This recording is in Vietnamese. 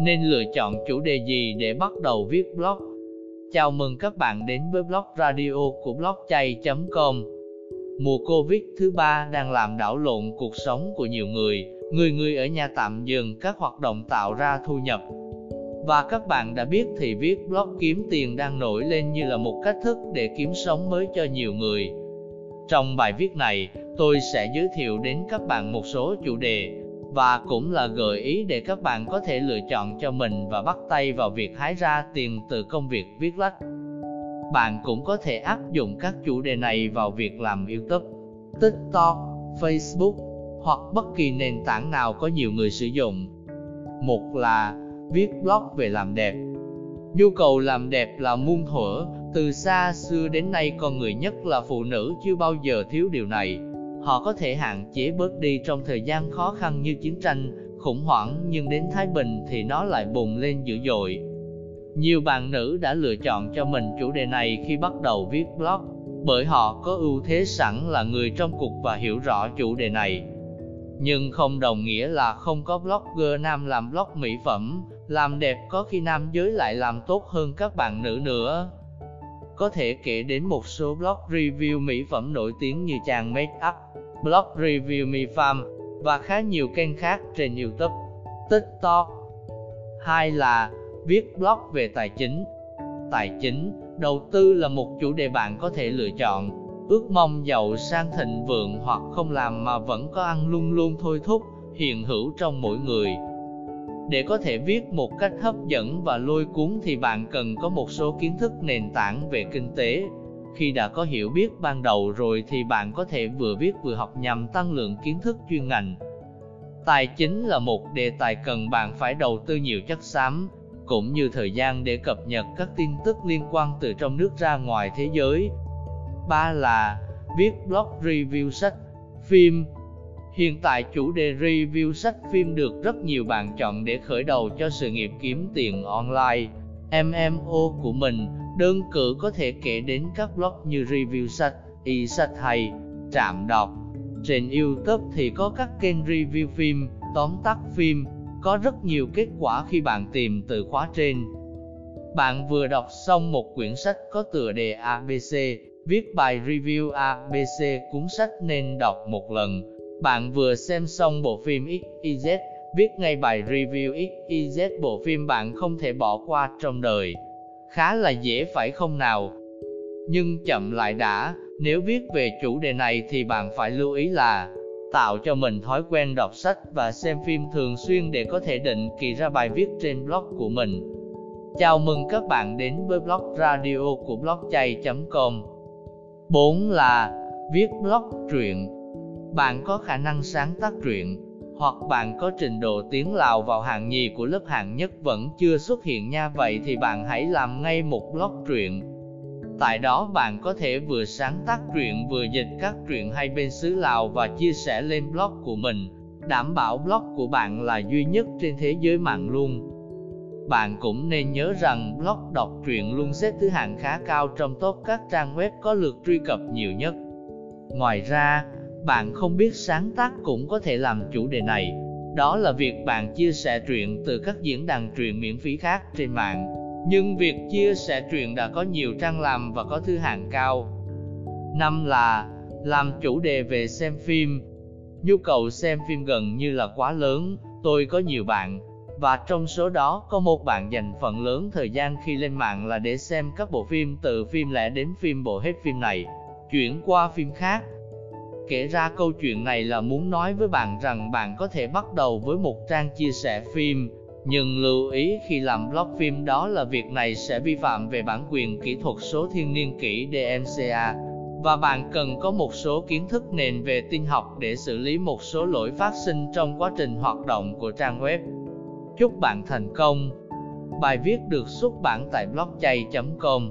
Nên lựa chọn chủ đề gì để bắt đầu viết blog? Chào mừng các bạn đến với blog radio của blogchay.com Mùa Covid thứ ba đang làm đảo lộn cuộc sống của nhiều người, người người ở nhà tạm dừng các hoạt động tạo ra thu nhập. Và các bạn đã biết thì viết blog kiếm tiền đang nổi lên như là một cách thức để kiếm sống mới cho nhiều người. Trong bài viết này, tôi sẽ giới thiệu đến các bạn một số chủ đề và cũng là gợi ý để các bạn có thể lựa chọn cho mình và bắt tay vào việc hái ra tiền từ công việc viết lách. Bạn cũng có thể áp dụng các chủ đề này vào việc làm YouTube, TikTok, Facebook hoặc bất kỳ nền tảng nào có nhiều người sử dụng. Một là viết blog về làm đẹp. Nhu cầu làm đẹp là muôn thuở, từ xa xưa đến nay con người nhất là phụ nữ chưa bao giờ thiếu điều này. Họ có thể hạn chế bớt đi trong thời gian khó khăn như chiến tranh, khủng hoảng nhưng đến Thái Bình thì nó lại bùng lên dữ dội. Nhiều bạn nữ đã lựa chọn cho mình chủ đề này khi bắt đầu viết blog, bởi họ có ưu thế sẵn là người trong cuộc và hiểu rõ chủ đề này. Nhưng không đồng nghĩa là không có blogger nam làm blog mỹ phẩm, làm đẹp có khi nam giới lại làm tốt hơn các bạn nữ nữa. Có thể kể đến một số blog review mỹ phẩm nổi tiếng như chàng Make Up, blog review Mi Farm và khá nhiều kênh khác trên YouTube, TikTok. Hai là viết blog về tài chính. Tài chính, đầu tư là một chủ đề bạn có thể lựa chọn. Ước mong giàu sang thịnh vượng hoặc không làm mà vẫn có ăn luôn luôn thôi thúc, hiện hữu trong mỗi người. Để có thể viết một cách hấp dẫn và lôi cuốn thì bạn cần có một số kiến thức nền tảng về kinh tế. Khi đã có hiểu biết ban đầu rồi thì bạn có thể vừa viết vừa học nhằm tăng lượng kiến thức chuyên ngành. Tài chính là một đề tài cần bạn phải đầu tư nhiều chất xám, cũng như thời gian để cập nhật các tin tức liên quan từ trong nước ra ngoài thế giới. Ba là viết blog review sách, phim, Hiện tại chủ đề review sách phim được rất nhiều bạn chọn để khởi đầu cho sự nghiệp kiếm tiền online. MMO của mình, đơn cử có thể kể đến các blog như review sách, y sách hay, trạm đọc. Trên YouTube thì có các kênh review phim, tóm tắt phim, có rất nhiều kết quả khi bạn tìm từ khóa trên. Bạn vừa đọc xong một quyển sách có tựa đề ABC, viết bài review ABC cuốn sách nên đọc một lần bạn vừa xem xong bộ phim XYZ, viết ngay bài review XYZ bộ phim bạn không thể bỏ qua trong đời. Khá là dễ phải không nào? Nhưng chậm lại đã, nếu viết về chủ đề này thì bạn phải lưu ý là tạo cho mình thói quen đọc sách và xem phim thường xuyên để có thể định kỳ ra bài viết trên blog của mình. Chào mừng các bạn đến với blog radio của blogchay.com 4 là viết blog truyện bạn có khả năng sáng tác truyện, hoặc bạn có trình độ tiếng Lào vào hạng nhì của lớp hạng nhất vẫn chưa xuất hiện nha vậy thì bạn hãy làm ngay một blog truyện. Tại đó bạn có thể vừa sáng tác truyện vừa dịch các truyện hay bên xứ Lào và chia sẻ lên blog của mình, đảm bảo blog của bạn là duy nhất trên thế giới mạng luôn. Bạn cũng nên nhớ rằng blog đọc truyện luôn xếp thứ hạng khá cao trong top các trang web có lượt truy cập nhiều nhất. Ngoài ra, bạn không biết sáng tác cũng có thể làm chủ đề này. Đó là việc bạn chia sẻ truyện từ các diễn đàn truyện miễn phí khác trên mạng. Nhưng việc chia sẻ truyện đã có nhiều trang làm và có thứ hạng cao. Năm là làm chủ đề về xem phim. Nhu cầu xem phim gần như là quá lớn, tôi có nhiều bạn, và trong số đó có một bạn dành phần lớn thời gian khi lên mạng là để xem các bộ phim từ phim lẻ đến phim bộ hết phim này, chuyển qua phim khác, Kể ra câu chuyện này là muốn nói với bạn rằng bạn có thể bắt đầu với một trang chia sẻ phim, nhưng lưu ý khi làm blog phim đó là việc này sẽ vi phạm về bản quyền kỹ thuật số thiên niên kỷ DMCA, và bạn cần có một số kiến thức nền về tin học để xử lý một số lỗi phát sinh trong quá trình hoạt động của trang web. Chúc bạn thành công! Bài viết được xuất bản tại blogchay.com